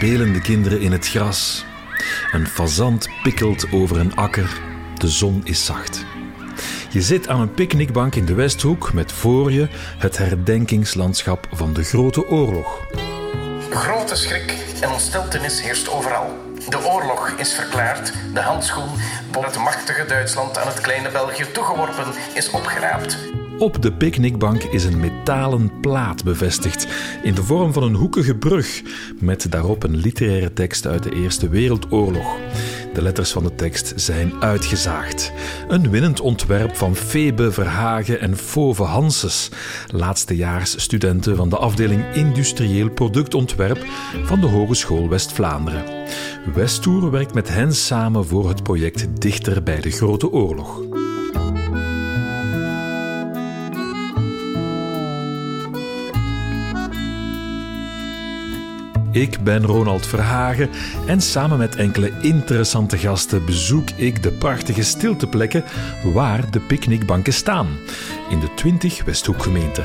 spelen de kinderen in het gras. Een fazant pikkelt over een akker. De zon is zacht. Je zit aan een picknickbank in de Westhoek met voor je het herdenkingslandschap van de Grote Oorlog. Grote schrik en ontsteltenis heerst overal. De oorlog is verklaard, de handschoen door het machtige Duitsland aan het kleine België toegeworpen is opgeraapt. Op de picknickbank is een metalen plaat bevestigd in de vorm van een hoekige brug met daarop een literaire tekst uit de Eerste Wereldoorlog. De letters van de tekst zijn uitgezaagd. Een winnend ontwerp van Febe Verhagen en Fove Hanses, laatstejaarsstudenten van de afdeling Industrieel Productontwerp van de Hogeschool West-Vlaanderen. Westoer werkt met hen samen voor het project Dichter bij de Grote Oorlog. Ik ben Ronald Verhagen en samen met enkele interessante gasten bezoek ik de prachtige stilteplekken waar de picknickbanken staan, in de 20 Westhoekgemeenten.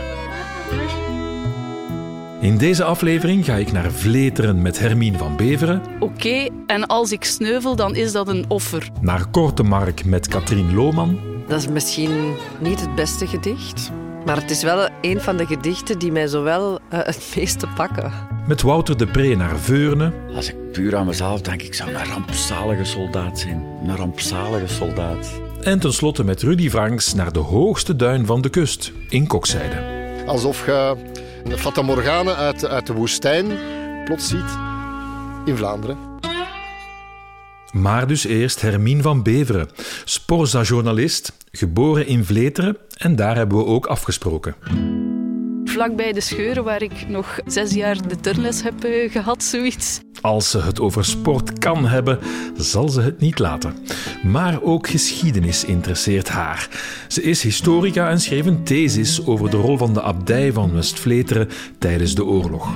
In deze aflevering ga ik naar Vleteren met Hermine van Beveren. Oké, en als ik sneuvel, dan is dat een offer. Naar Kortemark met Katrien Lohman. Dat is misschien niet het beste gedicht, maar het is wel een van de gedichten die mij zowel uh, het meeste pakken. Met Wouter de Pre naar Veurne. Als ik puur aan mezelf denk, ik zou een rampzalige soldaat zijn. Een rampzalige soldaat. En tenslotte met Rudy Franks naar de hoogste duin van de kust, in Kokzijde. Alsof je een Fata Morgana uit, uit de woestijn plots ziet in Vlaanderen. Maar dus eerst Hermine van Beveren, Sporza-journalist, geboren in Vleteren en daar hebben we ook afgesproken. Vlakbij de scheuren waar ik nog zes jaar de turnles heb uh, gehad, zoiets. Als ze het over sport kan hebben, zal ze het niet laten. Maar ook geschiedenis interesseert haar. Ze is historica en schreef een thesis over de rol van de abdij van West-Vleteren tijdens de oorlog.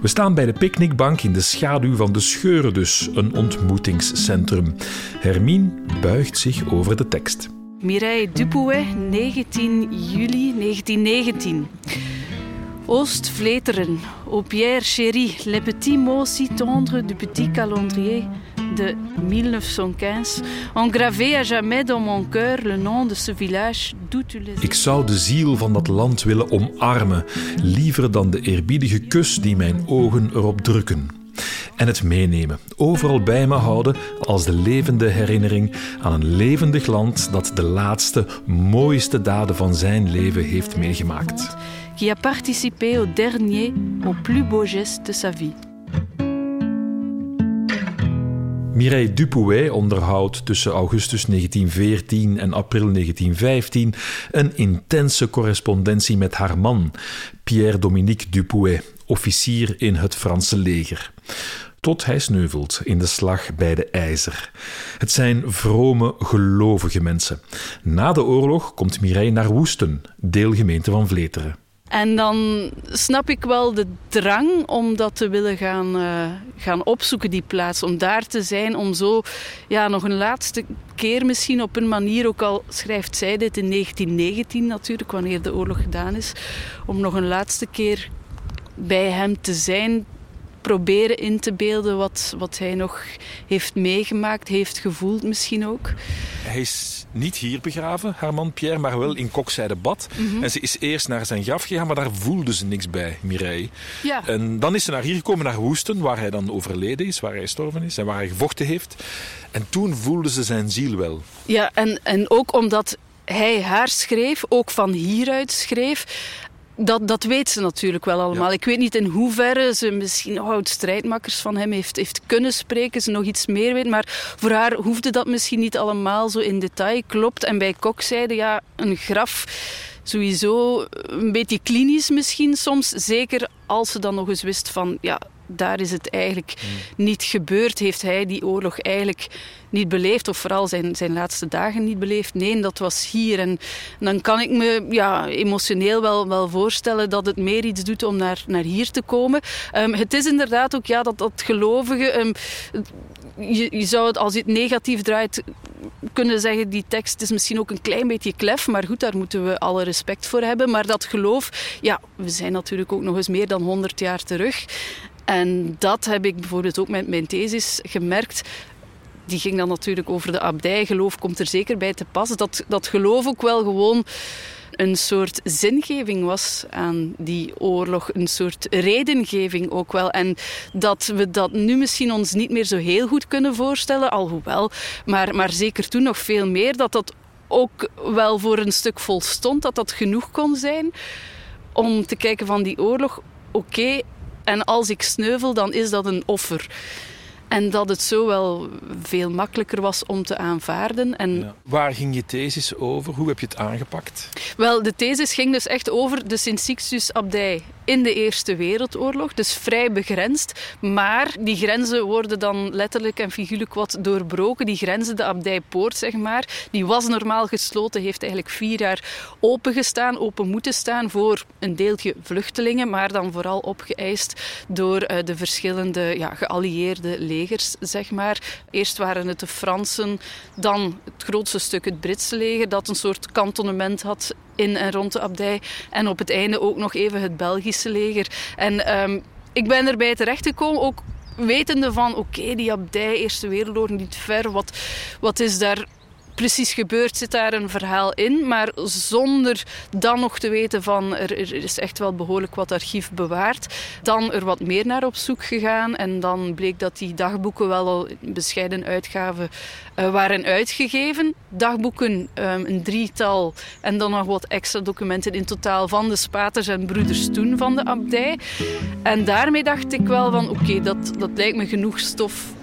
We staan bij de picknickbank in de schaduw van de scheuren dus, een ontmoetingscentrum. Hermine buigt zich over de tekst. Mireille Dupouet, 19 juli 1919. Oost-Vleteren, au Pierre Chéri, les petits mots si du petit calendrier de 1915 ont gravé à jamais dans mon cœur le nom de ce village d'où tu les Ik zou de ziel van dat land willen omarmen, liever dan de eerbiedige kus die mijn ogen erop drukken. En het meenemen, overal bij me houden als de levende herinnering aan een levendig land dat de laatste, mooiste daden van zijn leven heeft meegemaakt. qui a participé au dernier, au plus beau geste de sa vie. Mireille Dupouet onderhoudt tussen augustus 1914 en april 1915 een intense correspondentie met haar man, Pierre-Dominique Dupouet, officier in het Franse leger. Tot hij sneuvelt in de slag bij de IJzer. Het zijn vrome, gelovige mensen. Na de oorlog komt Mireille naar Woesten, deelgemeente van Vleteren. En dan snap ik wel de drang om dat te willen gaan, uh, gaan opzoeken, die plaats. Om daar te zijn, om zo ja, nog een laatste keer misschien op een manier, ook al schrijft zij dit in 1919 natuurlijk, wanneer de oorlog gedaan is, om nog een laatste keer bij hem te zijn, proberen in te beelden wat, wat hij nog heeft meegemaakt, heeft gevoeld misschien ook. Hij is niet hier begraven, haar man Pierre, maar wel in Kokzijde Bad. Mhm. En ze is eerst naar zijn graf gegaan, maar daar voelde ze niks bij, Mireille. Ja. En dan is ze naar hier gekomen, naar Woesten, waar hij dan overleden is, waar hij gestorven is en waar hij gevochten heeft. En toen voelde ze zijn ziel wel. Ja, en, en ook omdat hij haar schreef, ook van hieruit schreef. Dat, dat weet ze natuurlijk wel allemaal. Ja. Ik weet niet in hoeverre ze misschien nog oud-strijdmakkers van hem heeft, heeft kunnen spreken, ze nog iets meer weet. Maar voor haar hoefde dat misschien niet allemaal zo in detail. Klopt. En bij Kok zeiden ja, een graf sowieso een beetje klinisch misschien soms. Zeker als ze dan nog eens wist van ja, daar is het eigenlijk niet gebeurd. Heeft hij die oorlog eigenlijk niet beleefd, of vooral zijn, zijn laatste dagen niet beleefd? Nee, dat was hier. En dan kan ik me ja, emotioneel wel, wel voorstellen dat het meer iets doet om naar, naar hier te komen. Um, het is inderdaad ook ja, dat, dat gelovige. Um, je, je zou het, als je het negatief draait, kunnen zeggen, die tekst is misschien ook een klein beetje klef, maar goed, daar moeten we alle respect voor hebben. Maar dat geloof, ja, we zijn natuurlijk ook nog eens meer dan 100 jaar terug. En dat heb ik bijvoorbeeld ook met mijn thesis gemerkt die ging dan natuurlijk over de abdij. Geloof komt er zeker bij te pas. Dat, dat geloof ook wel gewoon een soort zingeving was aan die oorlog. Een soort redengeving ook wel. En dat we dat nu misschien ons niet meer zo heel goed kunnen voorstellen, alhoewel. Maar, maar zeker toen nog veel meer. Dat dat ook wel voor een stuk volstond. Dat dat genoeg kon zijn om te kijken van die oorlog. Oké, en als ik sneuvel, dan is dat een offer. En dat het zo wel veel makkelijker was om te aanvaarden. En Waar ging je thesis over? Hoe heb je het aangepakt? Wel, de thesis ging dus echt over de Sint-Sixtus-abdij in de Eerste Wereldoorlog. Dus vrij begrensd. Maar die grenzen worden dan letterlijk en figuurlijk wat doorbroken. Die grenzen, de abdijpoort zeg maar, die was normaal gesloten, heeft eigenlijk vier jaar opengestaan, open moeten staan voor een deeltje vluchtelingen, maar dan vooral opgeëist door uh, de verschillende ja, geallieerde legers, zeg maar. Eerst waren het de Fransen, dan het grootste stuk het Britse leger, dat een soort kantonnement had in en rond de abdij. En op het einde ook nog even het Leger. En um, ik ben erbij terechtgekomen, ook wetende van oké, die abdij, Eerste Wereldoorlog, niet ver. Wat, wat is daar precies gebeurd, zit daar een verhaal in. Maar zonder dan nog te weten van er, is echt wel behoorlijk wat archief bewaard. Dan er wat meer naar op zoek gegaan. En dan bleek dat die dagboeken wel al in bescheiden uitgaven uh, waren uitgegeven. Dagboeken, um, een drietal en dan nog wat extra documenten in totaal van de spaters en broeders toen van de abdij. En daarmee dacht ik wel van oké, dat, dat lijkt me genoeg stof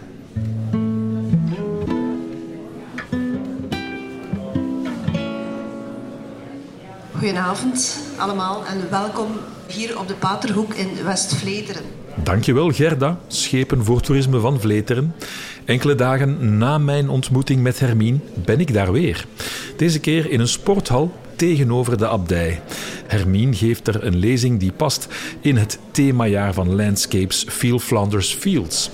Goedenavond allemaal en welkom hier op de Paterhoek in West-Vleteren. Dankjewel Gerda, schepen voor toerisme van Vleteren. Enkele dagen na mijn ontmoeting met Hermine ben ik daar weer. Deze keer in een sporthal tegenover de abdij. Hermine geeft er een lezing die past in het themajaar van Landscapes Feel Flanders Fields.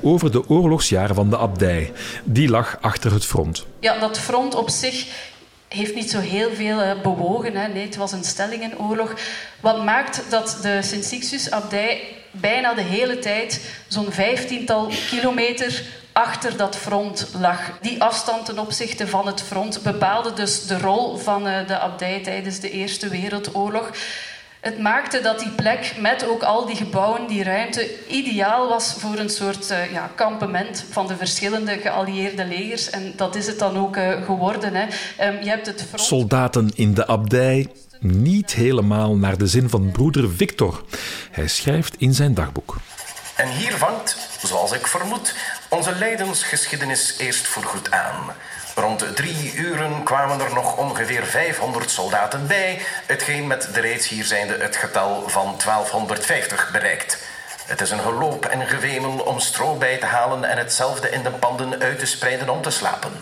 Over de oorlogsjaren van de abdij. Die lag achter het front. Ja, dat front op zich heeft niet zo heel veel uh, bewogen. Hè. Nee, het was een stellingenoorlog. Wat maakt dat de Sint-Sixtus-abdij bijna de hele tijd zo'n vijftiental kilometer achter dat front lag. Die afstand ten opzichte van het front bepaalde dus de rol van uh, de abdij tijdens de Eerste Wereldoorlog. Het maakte dat die plek met ook al die gebouwen, die ruimte, ideaal was voor een soort uh, ja, kampement van de verschillende geallieerde legers. En dat is het dan ook uh, geworden. Hè. Um, je hebt het. Soldaten in de abdij, niet helemaal naar de zin van broeder Victor. Hij schrijft in zijn dagboek. En hier vangt, zoals ik vermoed, onze lijdensgeschiedenis eerst voorgoed aan. Rond drie uren kwamen er nog ongeveer 500 soldaten bij, hetgeen met de reeds hier zijnde het getal van 1250 bereikt. Het is een geloop en gewemel om stro bij te halen en hetzelfde in de panden uit te spreiden om te slapen.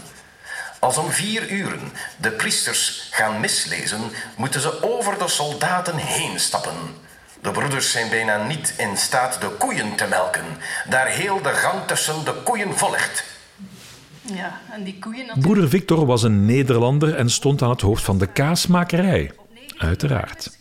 Als om vier uren de priesters gaan mislezen, moeten ze over de soldaten heen stappen. De broeders zijn bijna niet in staat de koeien te melken, daar heel de gang tussen de koeien volgt. Ja, en die koeien... Broeder Victor was een Nederlander en stond aan het hoofd van de kaasmakerij. Uiteraard.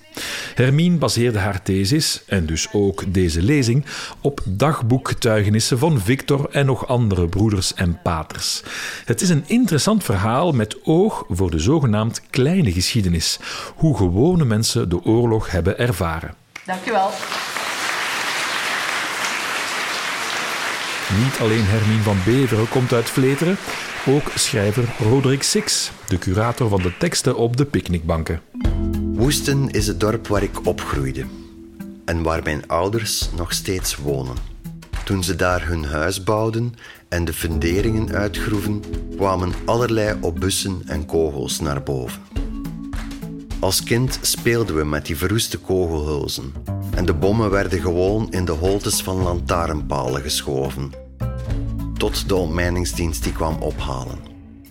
Hermine baseerde haar thesis, en dus ook deze lezing, op dagboekgetuigenissen van Victor en nog andere broeders en paters. Het is een interessant verhaal met oog voor de zogenaamd kleine geschiedenis, hoe gewone mensen de oorlog hebben ervaren. Dank u wel. Niet alleen Hermine van Beveren komt uit Vleteren, ook schrijver Roderick Six, de curator van de teksten op de picknickbanken. Woesten is het dorp waar ik opgroeide en waar mijn ouders nog steeds wonen. Toen ze daar hun huis bouwden en de funderingen uitgroeven, kwamen allerlei obussen en kogels naar boven. Als kind speelden we met die verroeste kogelhulzen en de bommen werden gewoon in de holtes van lantaarnpalen geschoven. Tot de ontmijningsdienst die kwam ophalen.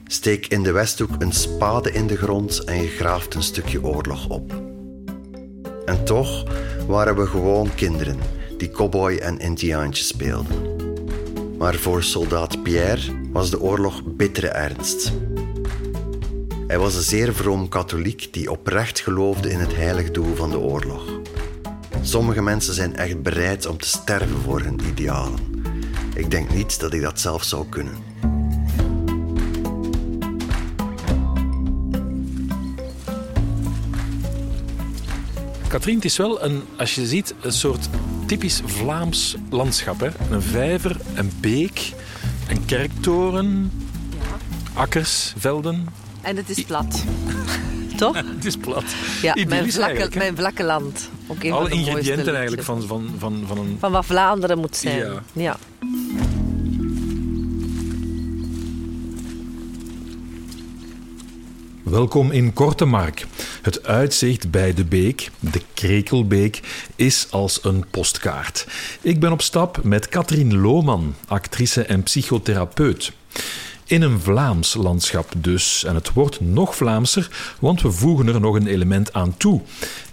Steek in de Westhoek een spade in de grond en je graaft een stukje oorlog op. En toch waren we gewoon kinderen die cowboy en indiaantje speelden. Maar voor soldaat Pierre was de oorlog bittere ernst. Hij was een zeer vroom katholiek die oprecht geloofde in het heilig doel van de oorlog. Sommige mensen zijn echt bereid om te sterven voor hun idealen. Ik denk niet dat ik dat zelf zou kunnen. Katrien, het is wel een, als je ziet, een soort typisch Vlaams landschap. Hè? Een vijver, een beek, een kerktoren, akkers, velden. En het is plat. Toch? Het is plat. Ja, mijn vlakke, mijn vlakke land. Ook een Alle van de mooiste ingrediënten eigenlijk van, van, van, van een... Van wat Vlaanderen moet zijn. Ja. ja. Welkom in Kortemark. Het uitzicht bij de beek, de Krekelbeek, is als een postkaart. Ik ben op stap met Katrien Lohman, actrice en psychotherapeut. In een Vlaams landschap dus. En het wordt nog Vlaamser, want we voegen er nog een element aan toe.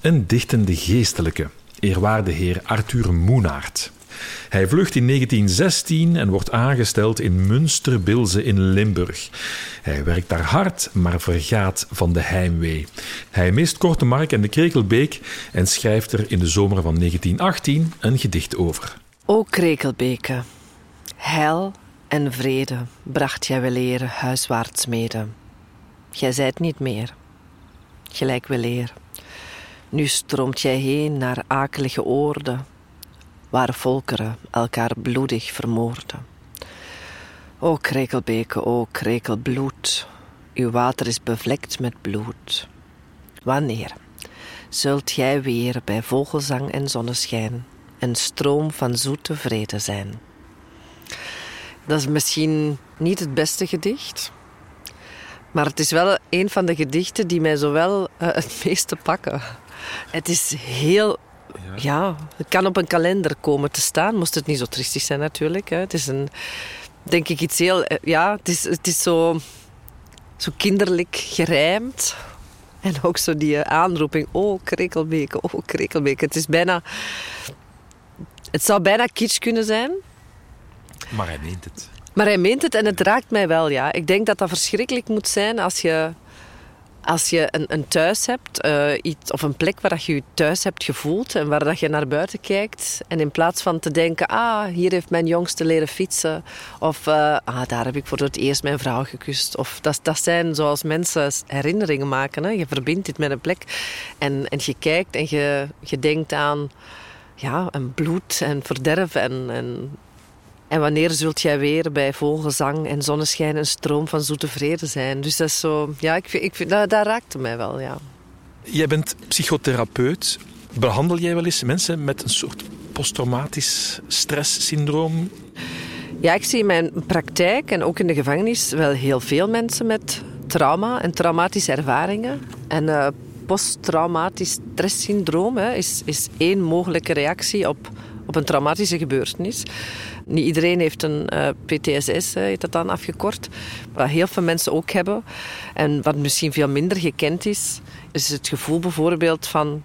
Een dichtende geestelijke, eerwaarde heer Arthur Moenaert. Hij vlucht in 1916 en wordt aangesteld in Münsterbilze in Limburg. Hij werkt daar hard, maar vergaat van de heimwee. Hij mist Korte Mark en de Krekelbeek en schrijft er in de zomer van 1918 een gedicht over. O Krekelbeke, heil en vrede bracht jij wel eer huiswaarts mede. Jij zijt niet meer, gelijk wel eer. Nu stroomt jij heen naar akelige oorden, waar volkeren elkaar bloedig vermoorden. O Krekelbeke, o Krekelbloed, uw water is bevlekt met bloed. Wanneer zult jij weer bij vogelzang en zonneschijn een stroom van zoete vrede zijn? Dat is misschien niet het beste gedicht, maar het is wel een van de gedichten die mij zowel eh, het meeste pakken. Het is heel ja, het kan op een kalender komen te staan. Moest het niet zo triestig zijn natuurlijk. Hè. Het is een, denk ik iets heel... eh, Ja, het is, het is zo, zo kinderlijk gerijmd. En ook zo die eh, aanroeping, oh Krekelbeke, oh Krekelbeke. Het is bijna... Het zou bijna kitsch kunnen zijn. Maar hij meent het. Maar hij meent het en het raakt mij wel, ja. Ik denk dat dat verschrikkelijk moet zijn als je, als je een, een thuis hebt, eh, iets, of een plek waar dat je je thuis hebt gevoeld en waar dat je naar buiten kijkt. En in plaats van te denken, ah, hier heeft mijn jongste leren fietsen. Of, eh, ah, daar heb ik voor het eerst mijn vrouw gekust. Of dat, dat zijn zoals mensen herinneringen maken. Hè. Je verbindt dit met een plek. En, en je kijkt en je, je denkt aan ja, en bloed en verderf en... en en wanneer zult jij weer bij vogelzang en zonneschijn een stroom van zoete vrede zijn? Dus dat is zo... Ja, ik vind, ik vind, dat, dat raakte mij wel, ja. Jij bent psychotherapeut. Behandel jij wel eens mensen met een soort posttraumatisch stresssyndroom? Ja, ik zie in mijn praktijk en ook in de gevangenis wel heel veel mensen met trauma en traumatische ervaringen. En eh, posttraumatisch stresssyndroom hè, is, is één mogelijke reactie op, op een traumatische gebeurtenis. Niet iedereen heeft een eh, PTSS, eh, dat dan afgekort. Wat heel veel mensen ook hebben. En wat misschien veel minder gekend is, is het gevoel bijvoorbeeld van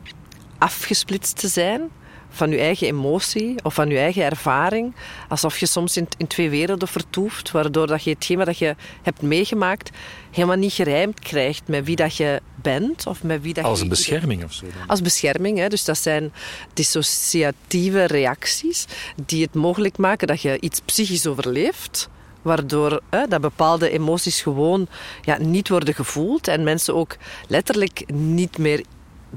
afgesplitst te zijn van je eigen emotie of van je eigen ervaring. Alsof je soms in, in twee werelden vertoeft, waardoor dat je hetgeen wat je hebt meegemaakt helemaal niet gerijmd krijgt met wie dat je bent of met wie dat Als je een bescherming of zo? Dan? als bescherming. Hè. Dus dat zijn dissociatieve reacties die het mogelijk maken dat je iets psychisch overleeft. Waardoor hè, dat bepaalde emoties gewoon ja, niet worden gevoeld. En mensen ook letterlijk niet meer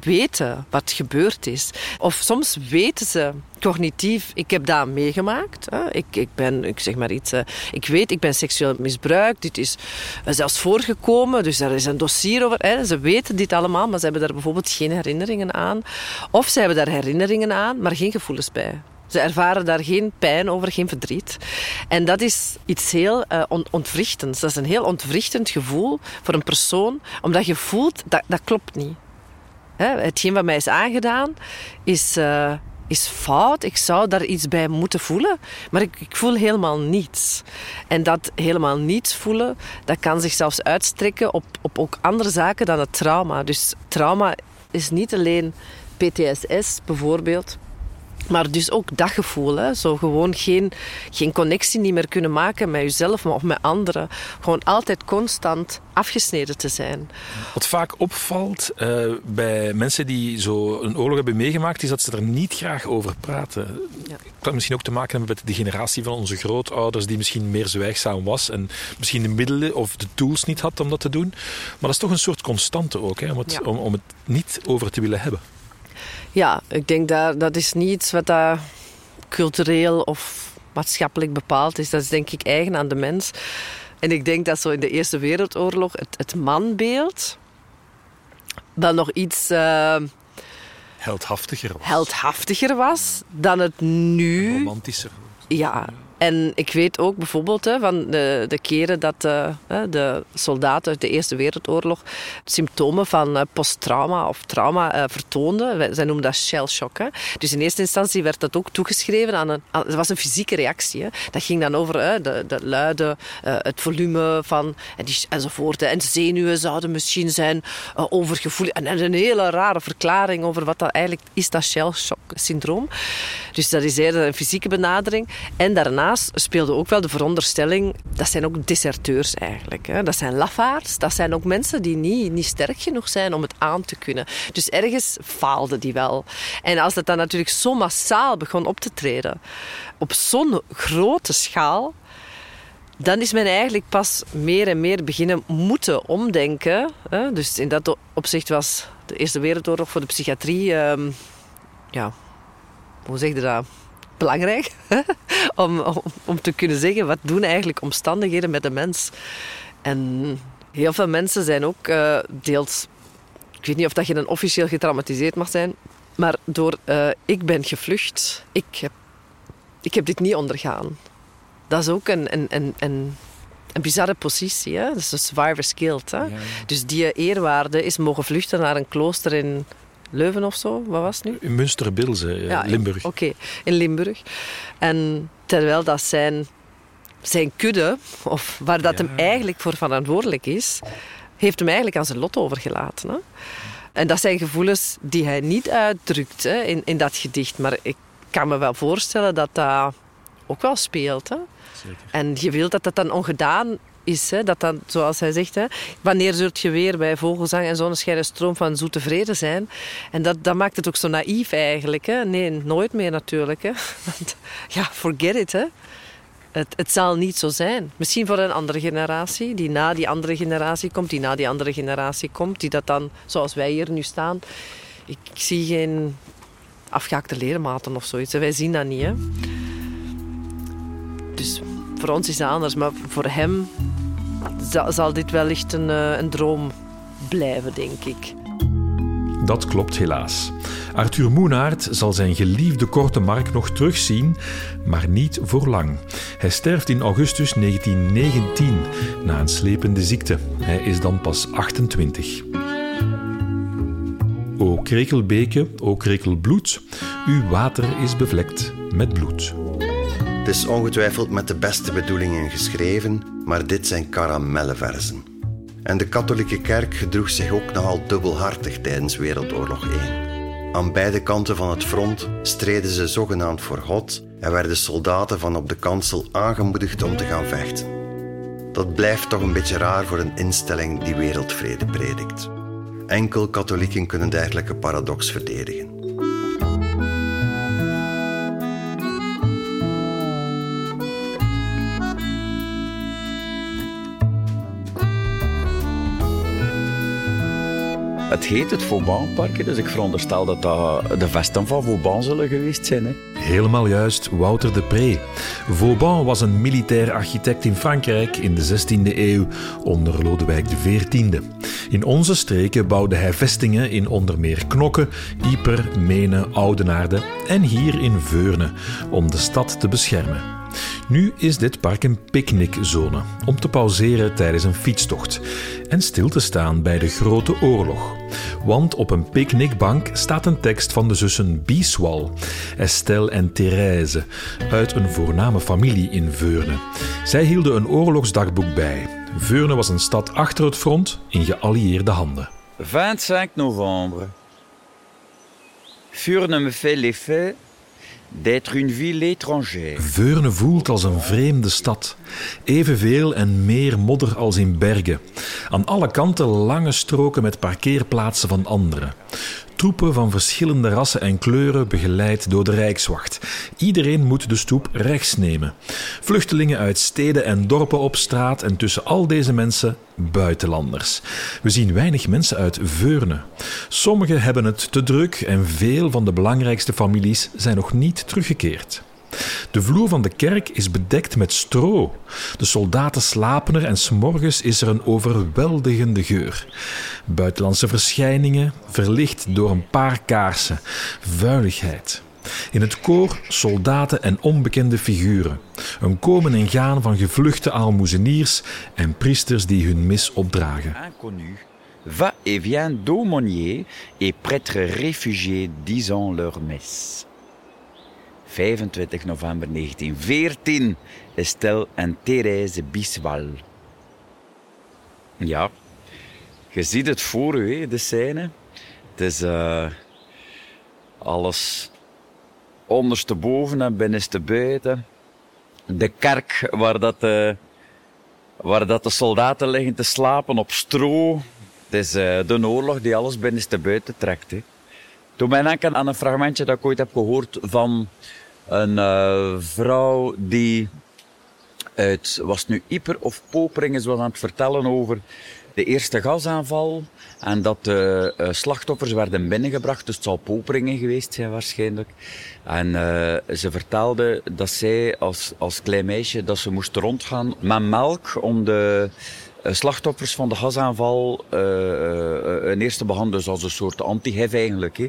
weten wat gebeurd is. Of soms weten ze cognitief, ik heb dat meegemaakt. Ik, ik ben, ik zeg maar iets, eh, ik weet, ik ben seksueel misbruikt. Dit is eh, zelfs voorgekomen, dus er is een dossier over. Ze weten dit allemaal, maar ze hebben daar bijvoorbeeld geen herinneringen aan. Of ze hebben daar herinneringen aan, maar geen gevoelens bij. Ze ervaren daar geen pijn over, geen verdriet. En dat is iets heel uh, on ontwrichtends. Dat is een heel ontwrichtend gevoel voor een persoon, omdat je voelt, dat, dat klopt niet. Hetgeen wat mij is aangedaan, is, uh, is fout. Ik zou daar iets bij moeten voelen, maar ik, ik, voel helemaal niets. En dat helemaal niets voelen, dat kan zich zelfs uitstrekken op, op ook andere zaken dan het trauma. Dus trauma is niet alleen PTSS bijvoorbeeld, Maar dus ook dat gevoel, hè? zo gewoon geen, geen connectie niet meer kunnen maken met jezelf of met anderen. Gewoon altijd constant afgesneden te zijn. Wat vaak opvalt uh, bij mensen die zo een oorlog hebben meegemaakt, is dat ze er niet graag over praten. Ja. Dat kan misschien ook te maken hebben met de generatie van onze grootouders, die misschien meer zwijgzaam was en misschien de middelen of de tools niet had om dat te doen. Maar dat is toch een soort constante ook, hè, om, het, om, om het niet over te willen hebben. Ja, ik denk dat dat is niet wat dat cultureel of maatschappelijk bepaald is. Dat is denk ik eigen aan de mens. En ik denk dat zo in de Eerste Wereldoorlog het, het manbeeld dan nog iets... Uh, heldhaftiger was. Heldhaftiger was dan het nu... Romantischer. Ja, en ik weet ook bijvoorbeeld hè, van de, de keren dat de, de soldaten uit de Eerste Wereldoorlog symptomen van eh, posttrauma of trauma uh, vertoonden. Zij noemen dat shell shock. Hè. Dus in eerste instantie werd dat ook toegeschreven aan een... het was een fysieke reactie. Hè. Dat ging dan over hè, de, de luide, uh, het volume van... En enzovoort. En zenuwen zouden misschien zijn overgevoelig. En, een hele rare verklaring over wat dat eigenlijk is, dat shell shock syndroom. Dus dat is eerder een fysieke benadering. En daarna speelde ook wel de veronderstelling, dat zijn ook deserteurs eigenlijk. Hè. Dat zijn lafaards, dat zijn ook mensen die niet, niet sterk genoeg zijn om het aan te kunnen. Dus ergens faalde die wel. En als dat dan natuurlijk zo massaal begon op te treden, op zo'n grote schaal, dan is men eigenlijk pas meer en meer beginnen moeten omdenken. Dus in dat opzicht was de Eerste Wereldoorlog voor de psychiatrie, ehm, ja, hoe zeg je dat? Belangrijk om, om, om, te kunnen zeggen wat doen eigenlijk omstandigheden met de mens. En heel veel mensen zijn ook uh, deels, ik weet niet of dat je dan officieel getraumatiseerd mag zijn, maar door uh, ik ben gevlucht, ik heb, ik heb dit niet ondergaan. Dat is ook een, een, een, een een bizarre positie. Hè? Dat is de survivor's guilt. Hè? Dus die eerwaarde is mogen vluchten naar een klooster in Leuven of zo, wat was het nu? In ja, Limburg. Oké, in Limburg. En terwijl dat zijn, zijn kudde, of waar dat hem eigenlijk voor verantwoordelijk is, heeft hem eigenlijk aan zijn lot overgelaten. Hè? En dat zijn gevoelens die hij niet uitdrukt hè, in, in dat gedicht. Maar ik kan me wel voorstellen dat dat ook wel speelt. Hè? Zeker. En je wilt dat dat dan ongedaan is. Dat dan, zoals hij zegt, hè, wanneer zult je weer bij vogelzang en zonneschijn stroom van zoete vrede zijn? En dat, dat maakt het ook zo naïef eigenlijk. Hè. Nee, nooit meer natuurlijk. Hè. Want, ja, forget it. Hè. Het, het zal niet zo zijn. Misschien voor een andere generatie, die na die andere generatie komt, die na die andere generatie komt, die dat dan, zoals wij hier nu staan, ik, zie geen afgehaakte ledematen of zoiets. Wij zien dat niet. Hè. Dus voor ons is het anders, maar voor hem zal, dit wellicht een, eh, een droom blijven, denk ik. Dat klopt helaas. Arthur Moenaert zal zijn geliefde Korte Mark nog terugzien, maar niet voor lang. Hij sterft in augustus 1919 na een slepende ziekte. Hij is dan pas 28. O krekelbeke, o krekelbloed, uw water is bevlekt met bloed. Is ongetwijfeld met de beste bedoelingen geschreven, maar dit zijn karamellenversen. En de katholieke kerk gedroeg zich ook nogal dubbelhartig tijdens Wereldoorlog I. Aan beide kanten van het front streden ze zogenaamd voor God en werden soldaten van op de kansel aangemoedigd om te gaan vechten. Dat blijft toch een beetje raar voor een instelling die wereldvrede predikt. Enkel katholieken kunnen dergelijke paradox verdedigen. Het heet het Vauban-park, dus ik veronderstel dat dat de vesten van Vauban zullen geweest zijn. Hè? Helemaal juist, Wouter de Pre. Vauban was een militair architect in Frankrijk in de 16e eeuw onder Lodewijk XIV. In onze streken bouwde hij vestingen in onder meer Knokke, Ieper, Menen, Oudenaarde en hier in Veurne om de stad te beschermen. Nu is dit park een picknickzone om te pauzeren tijdens een fietstocht en stil te staan bij de Grote Oorlog. Want op een picknickbank staat een tekst van de zussen Bieswal, Estelle en Thérèse, uit een voorname familie in Veurne. Zij hielden een oorlogsdagboek bij. Veurne was een stad achter het front in geallieerde handen. 25 novembre. Veurne me fait l'effet d'être une ville étrangère. Veurne voelt als een vreemde stad. Evenveel en meer modder als in Bergen. Aan alle kanten lange stroken met parkeerplaatsen van anderen. Troepen van verschillende rassen en kleuren begeleid door de Rijkswacht. Iedereen moet de stoep rechts nemen. Vluchtelingen uit steden en dorpen op straat en tussen al deze mensen buitenlanders. We zien weinig mensen uit Veurne. Sommigen hebben het te druk en veel van de belangrijkste families zijn nog niet teruggekeerd. De vloer van de kerk is bedekt met stro. De soldaten slapen er en s'morgens is er een overweldigende geur. Buitenlandse verschijningen, verlicht door een paar kaarsen. Vuiligheid. In het koor soldaten en onbekende figuren. Een komen en gaan van gevluchte aalmoezeniers en priesters die hun mis opdragen. Inconnu va et vient d'aumôniers et prêtres réfugiés disant leur messe. 25 november 1914, Estelle en Thérèse Biswal. Ja, je ziet het voor u, de scène. Het is eh, alles ondersteboven en binnenste buiten. De kerk waar dat de, waar dat de soldaten liggen te slapen op stro. Het is eh, de oorlog die alles binnenste buiten trekt. Hè. Toen ben ik aan een fragmentje dat ik ooit heb gehoord van een uh, vrouw die uit, was nu Ieper of Poperingen, was aan het vertellen over de eerste gasaanval. En dat de uh, slachtoffers werden binnengebracht, dus het zal Poperingen geweest zijn waarschijnlijk. En uh, ze vertelde dat zij als, als klein meisje, dat ze moest rondgaan met melk om de slachtoffers van de gasaanval uh, een eerste behandelen dus als een soort anti-HIV eigenlijk. Hè.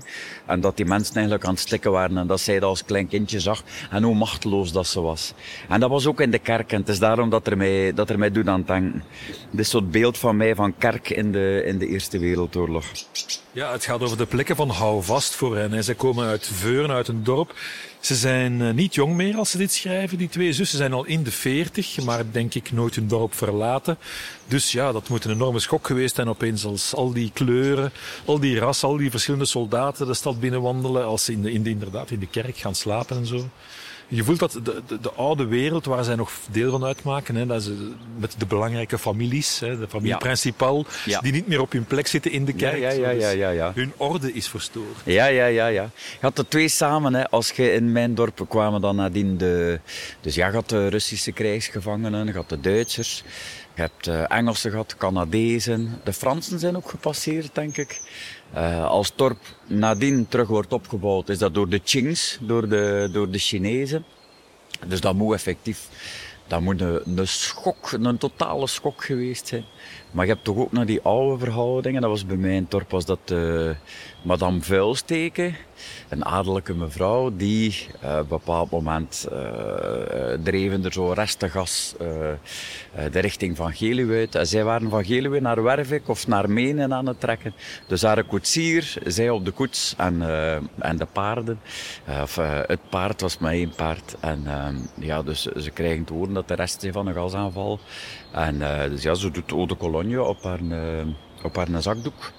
En dat die mensen eigenlijk aan het stikken waren en dat zij dat als klein kindje zag en hoe machteloos dat ze was. En dat was ook in de kerk en het is daarom dat er mij, dat er mij doet aan denken. Dit is zo'n beeld van mij van kerk in de, in de Eerste Wereldoorlog. Ja, het gaat over de plekken van houvast voor hen. Ze komen uit Veurne, uit een dorp. Ze zijn niet jong meer als ze dit schrijven, die twee zussen. zijn al in de veertig, maar denk ik nooit hun dorp verlaten. Dus ja, dat moet een enorme schok geweest zijn opeens als al die kleuren, al die rassen, al die verschillende soldaten de stad binnenwandelen. Als ze in de, in de, inderdaad in de kerk gaan slapen en zo. Je voelt dat de, de, de, oude wereld waar zij nog deel van uitmaken, hè, dat ze met de belangrijke families, hè, de familie Ja. principal, Ja. die niet meer op hun plek zitten in de kerk. Ja, ja, dus ja, ja, ja. Hun orde is verstoord. Ja, ja, ja, ja. Je had de twee samen, hè. Als je in mijn dorp kwamen dan nadien de... Dus ja, je had de Russische krijgsgevangenen, je had de Duitsers, je hebt de Engelsen gehad, Canadezen. De Fransen zijn ook gepasseerd, denk ik. Eh, als het dorp nadien terug wordt opgebouwd, is dat door de Qings, door de, door de Chinezen. Dus dat moet effectief, dat moet een, een schok, een totale schok geweest zijn. Maar je hebt toch ook nog die oude verhoudingen. Dat was bij mij dorp was dat eh, Madame Vuilsteken, een adellijke mevrouw, die eh, op een bepaald moment eh, dreven er zo restengas eh, eh, de richting van Geluwe uit. Zij waren van Geluwe naar Wervik of naar Menen aan het trekken. Dus haar koetsier, zij op de koets en, eh, en de paarden. Eh, of, eh, het paard was maar één paard. En ja, dus ze krijgen te horen dat de rest van een gasaanval. En eh, dus ja, ze doet de cologne op haar, eh, op haar zakdoek.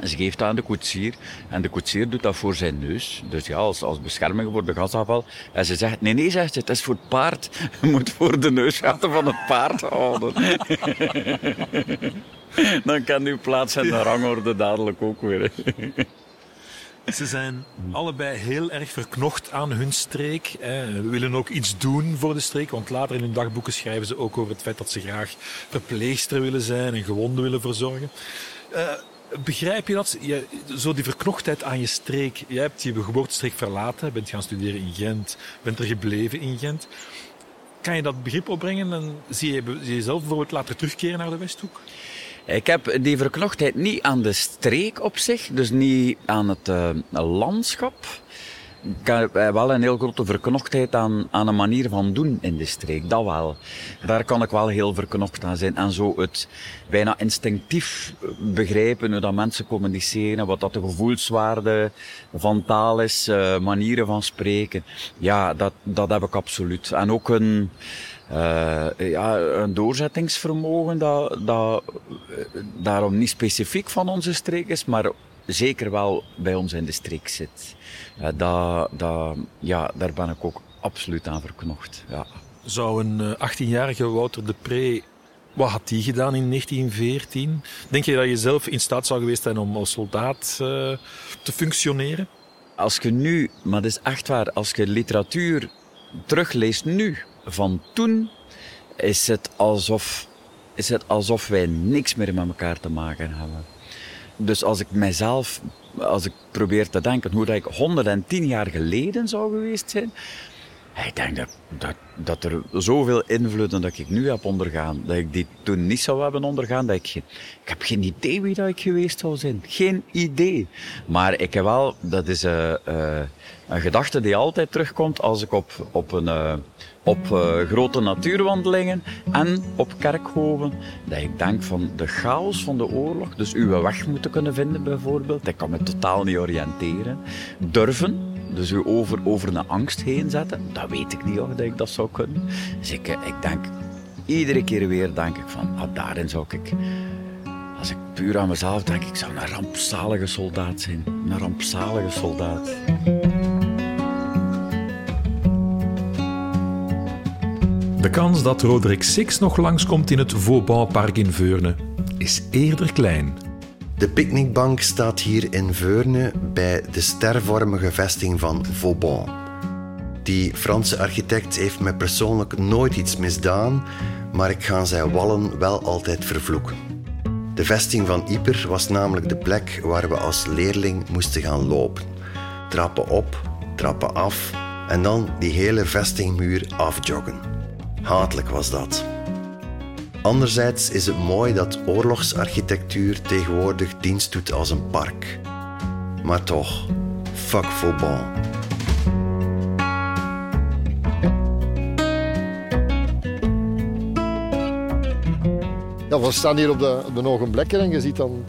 En ze geeft dat aan de koetsier. En de koetsier doet dat voor zijn neus. Dus ja, als, als bescherming voor de gasaanval. En ze zegt, nee, nee, zegt ze, het is voor het paard. Je moet voor de neusgaten van het paard houden. Dan kan uw plaats in de rangorde dadelijk ook weer. Ze zijn allebei heel erg verknocht aan hun streek. hè. We willen ook iets doen voor de streek, want later in hun dagboeken schrijven ze ook over het feit dat ze graag verpleegster willen zijn en gewonden willen verzorgen. Eh, begrijp je dat? Je, zo die verknochtheid aan je streek. Jij hebt je geboortestreek verlaten, bent gaan studeren in Gent, bent er gebleven in Gent. Kan je dat begrip opbrengen en zie je, jezelf bijvoorbeeld later terugkeren naar de Westhoek? Ik heb die verknochtheid niet aan de streek op zich, dus niet aan het eh, landschap. Eh, wel een heel grote verknochtheid aan, aan een manier van doen in de streek, dat wel. Daar kan ik wel heel verknocht aan zijn. En zo het bijna instinctief begrijpen hoe dat mensen communiceren, wat dat de gevoelswaarde van taal is, eh, manieren van spreken. Ja, dat, dat heb ik absoluut. En ook een, eh, ja, een doorzettingsvermogen dat, dat daarom niet specifiek van onze streek is, maar zeker wel bij ons in de streek zit. Ja, dat, dat, ja, daar ben ik ook absoluut aan verknocht. Ja. Zou een 18-jarige Wouter de Pre wat had hij gedaan in 1914? Denk je dat je zelf in staat zou geweest zijn om als soldaat uh, te functioneren? Als je nu, maar dat is echt waar, als je literatuur terugleest nu, van toen, is het alsof, is het alsof wij niks meer met elkaar te maken hebben. Dus als ik mijzelf, als ik probeer te denken hoe dat ik 110 jaar geleden zou geweest zijn, ik denk dat, dat, dat er zoveel invloeden dat ik nu heb ondergaan, dat ik die toen niet zou hebben ondergaan, dat ik geen, ik heb geen idee wie dat ik geweest zou zijn. Geen idee. Maar ik heb wel, dat is uh, uh, een gedachte die altijd terugkomt als ik op, op, een, uh, op grote natuurwandelingen en op kerkhoven, dat ik denk van de chaos van de oorlog, dus uw weg moeten kunnen vinden bijvoorbeeld, ik kan me totaal niet oriënteren, durven, dus u over, over een angst heen zetten, dat weet ik niet of dat ik dat zou kunnen. Dus ik, ik denk, iedere keer weer denk ik van, ah, daarin zou ik, als ik puur aan mezelf denk, ik zou een rampzalige soldaat zijn. Een rampzalige soldaat. De kans dat Roderick Six nog langskomt in het Vauban-park in Veurne is eerder klein. De picknickbank staat hier in Veurne bij de stervormige vesting van Vauban. Die Franse architect heeft me persoonlijk nooit iets misdaan, maar ik ga zijn wallen wel altijd vervloeken. De vesting van Yper was namelijk de plek waar we als leerling moesten gaan lopen. Trappen op, trappen af en dan die hele vestingmuur afjoggen. Hatelijk was dat. Anderzijds is het mooi dat oorlogsarchitectuur tegenwoordig dienst doet als een park. Maar toch, fuck Vauban. Ja, we staan hier op de, op de Ogenblekker en je ziet dan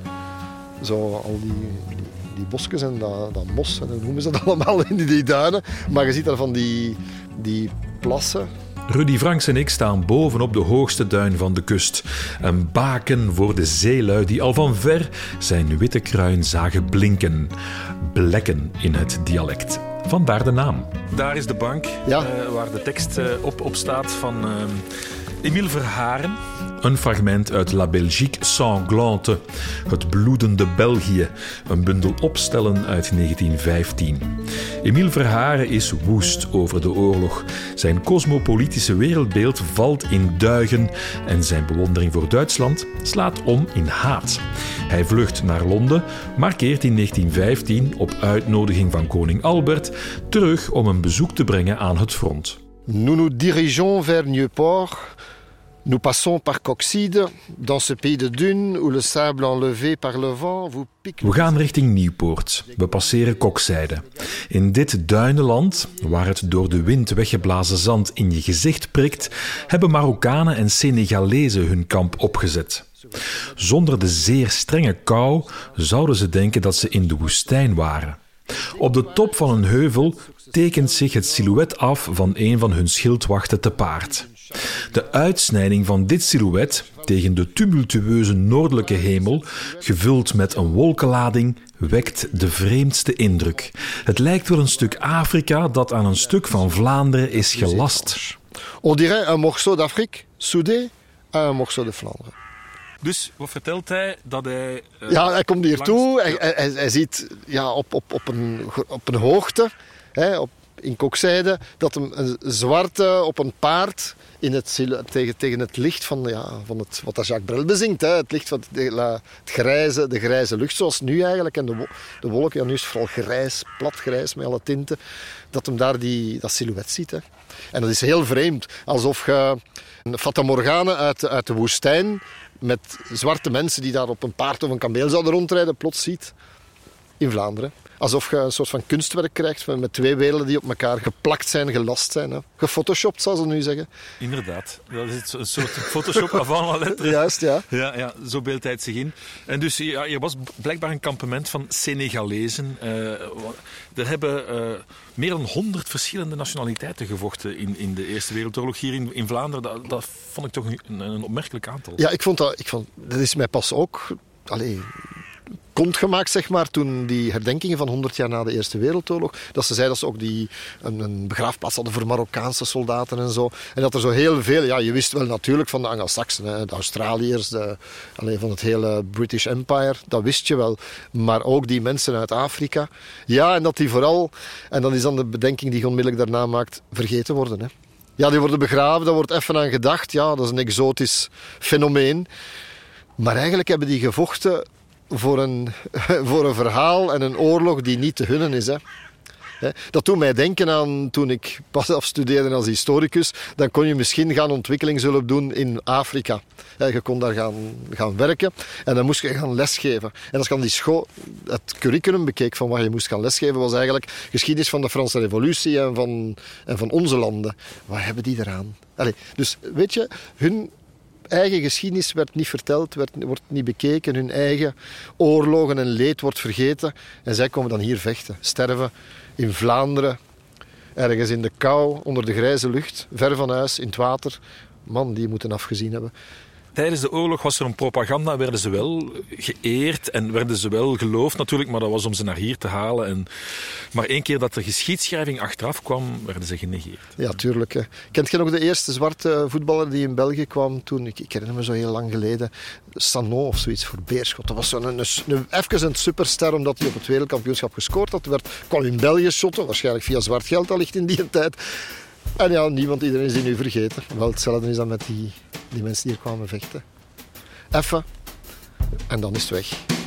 zo al die, die, die bosjes en dat, dat mos, en hoe noemen ze dat allemaal in die, die duinen. Maar je ziet daar van die, die plassen Rudy Franks en ik staan bovenop de hoogste duin van de kust. Een baken voor de zeelui die al van ver zijn witte kruin zagen blinken. Blekken in het dialect. Vandaar de naam. Daar is de bank ja. uh, waar de tekst uh, op, op staat van uh, Emile Verharen. Een fragment uit La Belgique sanglante, het bloedende België, een bundel opstellen uit 1915. Emile Verharen is woest over de oorlog. Zijn cosmopolitische wereldbeeld valt in duigen en zijn bewondering voor Duitsland slaat om in haat. Hij vlucht naar Londen, maar keert in 1915 op uitnodiging van koning Albert terug om een bezoek te brengen aan het front. Nous nous dirigeons vers Nieuport Nous passons par Coxide, dans ce pays de dunes où le sable enlevé par le vent vous pique. We gaan richting Nieuwpoort. We passeren Kokzijde. In dit duinenland, waar het door de wind weggeblazen zand in je gezicht prikt, hebben Marokkanen en Senegalezen hun kamp opgezet. Zonder de zeer strenge kou zouden ze denken dat ze in de woestijn waren. Op de top van een heuvel tekent zich het silhouet af van een van hun schildwachten te paard. De uitsnijding van dit silhouet tegen de tumultueuze noordelijke hemel, gevuld met een wolkenlading, wekt de vreemdste indruk. Het lijkt wel een stuk Afrika dat aan een stuk van Vlaanderen is gelast. On dirait un morceau d'Afrique soudé à un morceau de Vlaanderen. Dus wat vertelt hij dat hij. Uh, ja, hij komt hier toe. Hij, hij, hij, ziet ja, op, op, op, een, op een hoogte, hè, op, in Kokzijde, dat een, een zwarte op een paard in het, tegen, tegen het licht van, ja, van het, wat Jacques Brel bezingt. Hè. Het licht van het, het, grijze, de grijze lucht, zoals nu eigenlijk. En de, de wolken, ja, nu is het vooral grijs, plat grijs met alle tinten. Dat hem daar die, dat silhouet ziet. Hè. En dat is heel vreemd. Alsof je een Fata Morgane uit, uit de woestijn met zwarte mensen die daar op een paard of een kameel zouden rondrijden, plots ziet in Vlaanderen alsof je een soort van kunstwerk krijgt met twee werelden die op elkaar geplakt zijn, gelast zijn. Hè. Gefotoshopt, zou ze nu zeggen. Inderdaad. Dat is een soort Photoshop avant la lettre. Juist, ja. ja. Ja, zo beeldt hij het zich in. En dus, ja, er was blijkbaar een kampement van Senegalezen. Uh, er hebben uh, meer dan honderd verschillende nationaliteiten gevochten in, in de Eerste Wereldoorlog hier in, in Vlaanderen. Dat, dat vond ik toch een, een opmerkelijk aantal. Ja, ik vond dat... Ik vond, dat is mij pas ook... Allez, kont gemaakt, zeg maar, toen die herdenkingen van 100 jaar na de Eerste Wereldoorlog. Dat ze zeiden dat ze ook die, een, een begraafplaats hadden voor Marokkaanse soldaten en zo. En dat er zo heel veel, ja, je wist wel natuurlijk van de Anglo-Saxen, de Australiërs, de, alleen van het hele British Empire, dat wist je wel. Maar ook die mensen uit Afrika. Ja, en dat die vooral, en dat is dan de bedenking die je onmiddellijk daarna maakt, vergeten worden. Hè. Ja, die worden begraven, daar wordt even aan gedacht. Ja, dat is een exotisch fenomeen. Maar eigenlijk hebben die gevochten voor een, voor een verhaal en een oorlog die niet te hunnen is. Hè. Dat doet mij denken aan toen ik pas afstudeerde als historicus. Dan kon je misschien gaan ontwikkelingshulp doen in Afrika. Je kon daar gaan, gaan werken en dan moest je gaan lesgeven. En als dan die school, het curriculum bekeek van wat je moest gaan lesgeven, was eigenlijk geschiedenis van de Franse Revolutie en van, en van onze landen. Wat hebben die eraan? Dus weet je, hun eigen geschiedenis werd niet verteld, werd, wordt niet bekeken. Hun eigen oorlogen en leed wordt vergeten. En zij komen dan hier vechten, sterven in Vlaanderen, ergens in de kou, onder de grijze lucht, ver van huis, in het water. Man, die moeten afgezien hebben. Tijdens de oorlog was er een propaganda, werden ze wel geëerd en werden ze wel geloofd natuurlijk, maar dat was om ze naar hier te halen. En... Maar één keer dat er geschiedschrijving achteraf kwam, werden ze genegeerd. Ja, tuurlijk. Hè. Kent je nog de eerste zwarte voetballer die in België kwam toen? Ik, ik herinner me zo heel lang geleden. Sanon of zoiets voor Beerschot. Dat was zo'n een, een, even een superster omdat hij op het wereldkampioenschap gescoord had. Werd, kwam in België shotten, waarschijnlijk via zwart geld allicht in die tijd. En ja, niemand, iedereen is die nu vergeten. Wel hetzelfde is dan met die, die mensen die hier kwamen vechten. Even. En dan is het weg.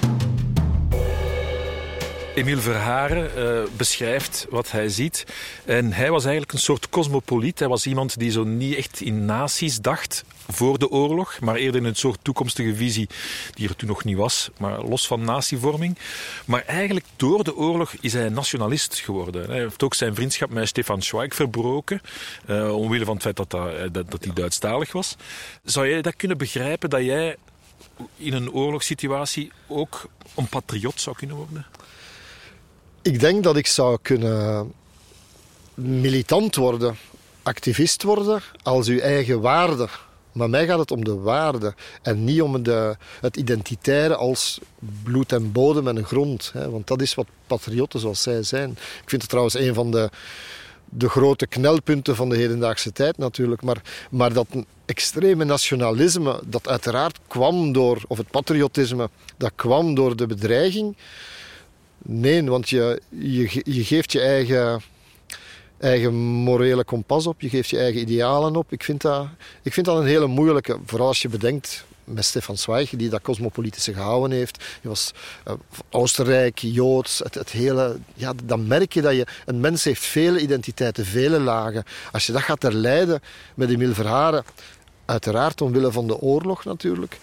Emile Verharen uh, beschrijft wat hij ziet. En hij was eigenlijk een soort cosmopoliet. Hij was iemand die zo niet echt in naties dacht voor de oorlog, maar eerder in een soort toekomstige visie die er toen nog niet was, maar los van natievorming. Maar eigenlijk door de oorlog is hij nationalist geworden. Hij heeft ook zijn vriendschap met Stefan Zweig verbroken, uh, omwille van het feit dat, dat, dat, dat hij Duitsstalig was. Zou jij dat kunnen begrijpen, dat jij in een oorlogssituatie ook een patriot zou kunnen worden? Ik denk dat ik zou kunnen militant worden, activist worden, als uw eigen waarde. Maar mij gaat het om de waarde en niet om de, het identitaire als bloed en bodem en grond. Hè, want dat is wat patriotten zoals zij zijn. Ik vind het trouwens een van de, de grote knelpunten van de hedendaagse tijd natuurlijk. Maar, maar dat extreme nationalisme, dat uiteraard kwam door, of het patriotisme, dat kwam door de bedreiging Nee, want je, je, je geeft je eigen, eigen morele kompas op, je geeft je eigen idealen op. Ik vind, dat, ik vind dat een hele moeilijke, vooral als je bedenkt met Stefan Zweig, die dat cosmopolitische gehouden heeft. Je was uh, Oostenrijk, Joods, het, hele... Ja, dan merk je dat je... Een mens heeft vele identiteiten, vele lagen. Als je dat gaat herleiden met Emile Verharen, uiteraard omwille van de oorlog natuurlijk.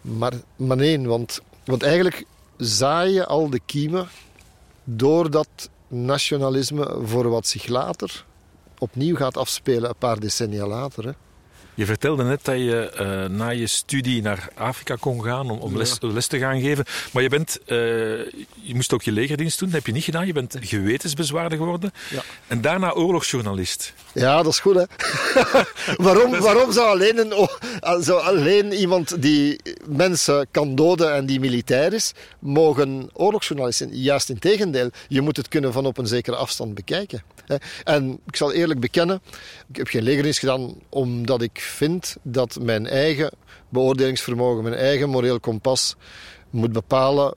Maar, maar nee, want, want eigenlijk zaaien al de kiemen door dat nationalisme voor wat zich later opnieuw gaat afspelen een paar decennia later. Hè. Je vertelde net dat je uh, na je studie naar Afrika kon gaan om, om les, les, te gaan geven. Maar je, bent, uh, je moest ook je legerdienst doen. Dat heb je niet gedaan. Je bent gewetensbezwaarder geworden. Ja. En daarna oorlogsjournalist. Ja, dat is goed, hè. waarom, waarom zou alleen, een, zou alleen iemand die mensen kan doden en die militair is, mogen oorlogsjournalist zijn? Juist in tegendeel. Je moet het kunnen van op een zekere afstand bekijken. En ik zal eerlijk bekennen, ik heb geen legerdienst gedaan omdat ik vind dat mijn eigen beoordelingsvermogen, mijn eigen moreel kompas moet bepalen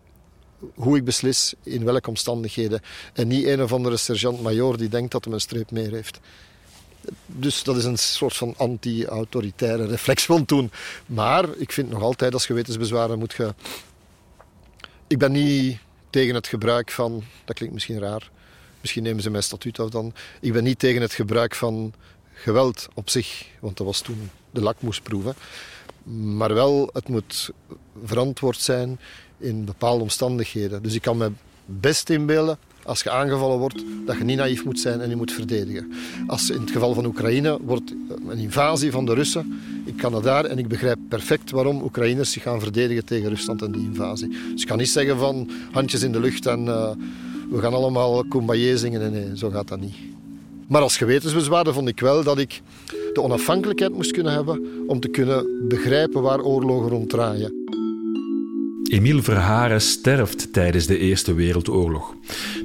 hoe ik beslis in welke omstandigheden. En niet een of andere sergeant-major die denkt dat hij een streep meer heeft. Dus dat is een soort van anti-autoritaire reflex van toen. Maar ik vind nog altijd als gewetensbezwaren moet je... Ik ben niet tegen het gebruik van... Dat klinkt misschien raar. Misschien nemen ze mijn statuut af dan. Ik ben niet tegen het gebruik van geweld op zich, want dat was toen de lakmoesproef. Maar wel, het moet verantwoord zijn in bepaalde omstandigheden. Dus ik kan me best inbeelden, als je aangevallen wordt, dat je niet naïef moet zijn en je moet verdedigen. Als in het geval van Oekraïne wordt een invasie van de Russen, ik kan het daar en ik begrijp perfect waarom Oekraïners zich gaan verdedigen tegen Rusland en die invasie. Dus ik kan niet zeggen van handjes in de lucht en uh, we gaan allemaal Kumbaya zingen. Nee, nee, zo gaat dat niet. Maar als gewetensbezwaarder vond ik wel dat ik de onafhankelijkheid moest kunnen hebben om te kunnen begrijpen waar oorlogen ronddraaien. Emile Verharen sterft tijdens de Eerste Wereldoorlog.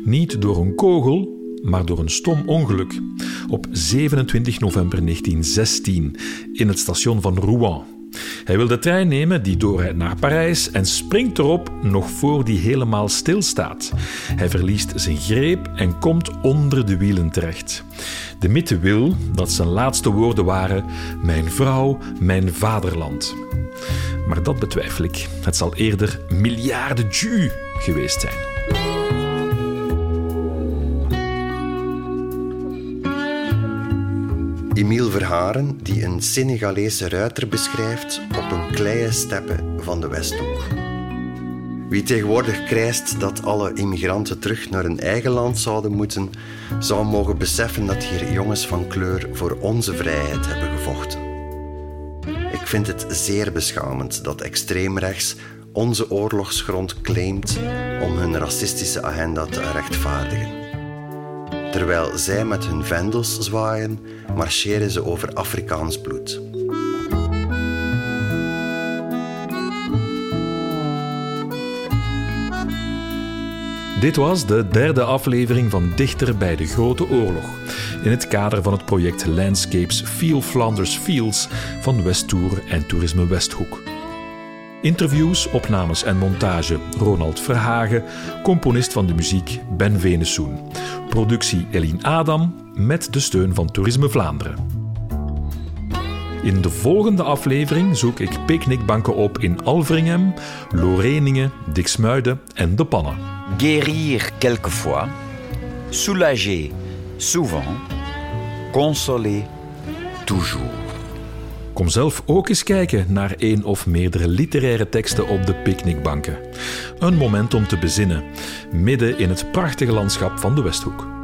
Niet door een kogel, maar door een stom ongeluk. Op 27 november 1916 in het station van Rouen. Hij wil de trein nemen die doorrijdt naar Parijs en springt erop nog voor die helemaal stilstaat. Hij verliest zijn greep en komt onder de wielen terecht. De mythe wil dat zijn laatste woorden waren: Mijn vrouw, mijn vaderland. Maar dat betwijfel ik. Het zal eerder miljarden ju geweest zijn. Emile Verharen, die een Senegalese ruiter beschrijft op een kleie steppe van de Westhoek. Wie tegenwoordig krijst dat alle immigranten terug naar hun eigen land zouden moeten, zou mogen beseffen dat hier jongens van kleur voor onze vrijheid hebben gevochten. Ik vind het zeer beschamend dat extreemrechts onze oorlogsgrond claimt om hun racistische agenda te rechtvaardigen. Terwijl zij met hun vendels zwaaien, marcheren ze over Afrikaans bloed. Dit was de derde aflevering van Dichter bij de Grote Oorlog. In het kader van het project Landscapes Feel Flanders Fields van Westtour en Toerisme Westhoek. Interviews, opnames en montage Ronald Verhagen, componist van de muziek Ben Venesoen. Productie Eline Adam met de steun van Toerisme Vlaanderen. In de volgende aflevering zoek ik picknickbanken op in Alvringhem, Loreningen, Diksmuiden en De Pannen. Guérir quelquefois, soulager souvent, consoler toujours. Kom zelf ook eens kijken naar één of meerdere literaire teksten op de picknickbanken. Een moment om te bezinnen, midden in het prachtige landschap van de Westhoek.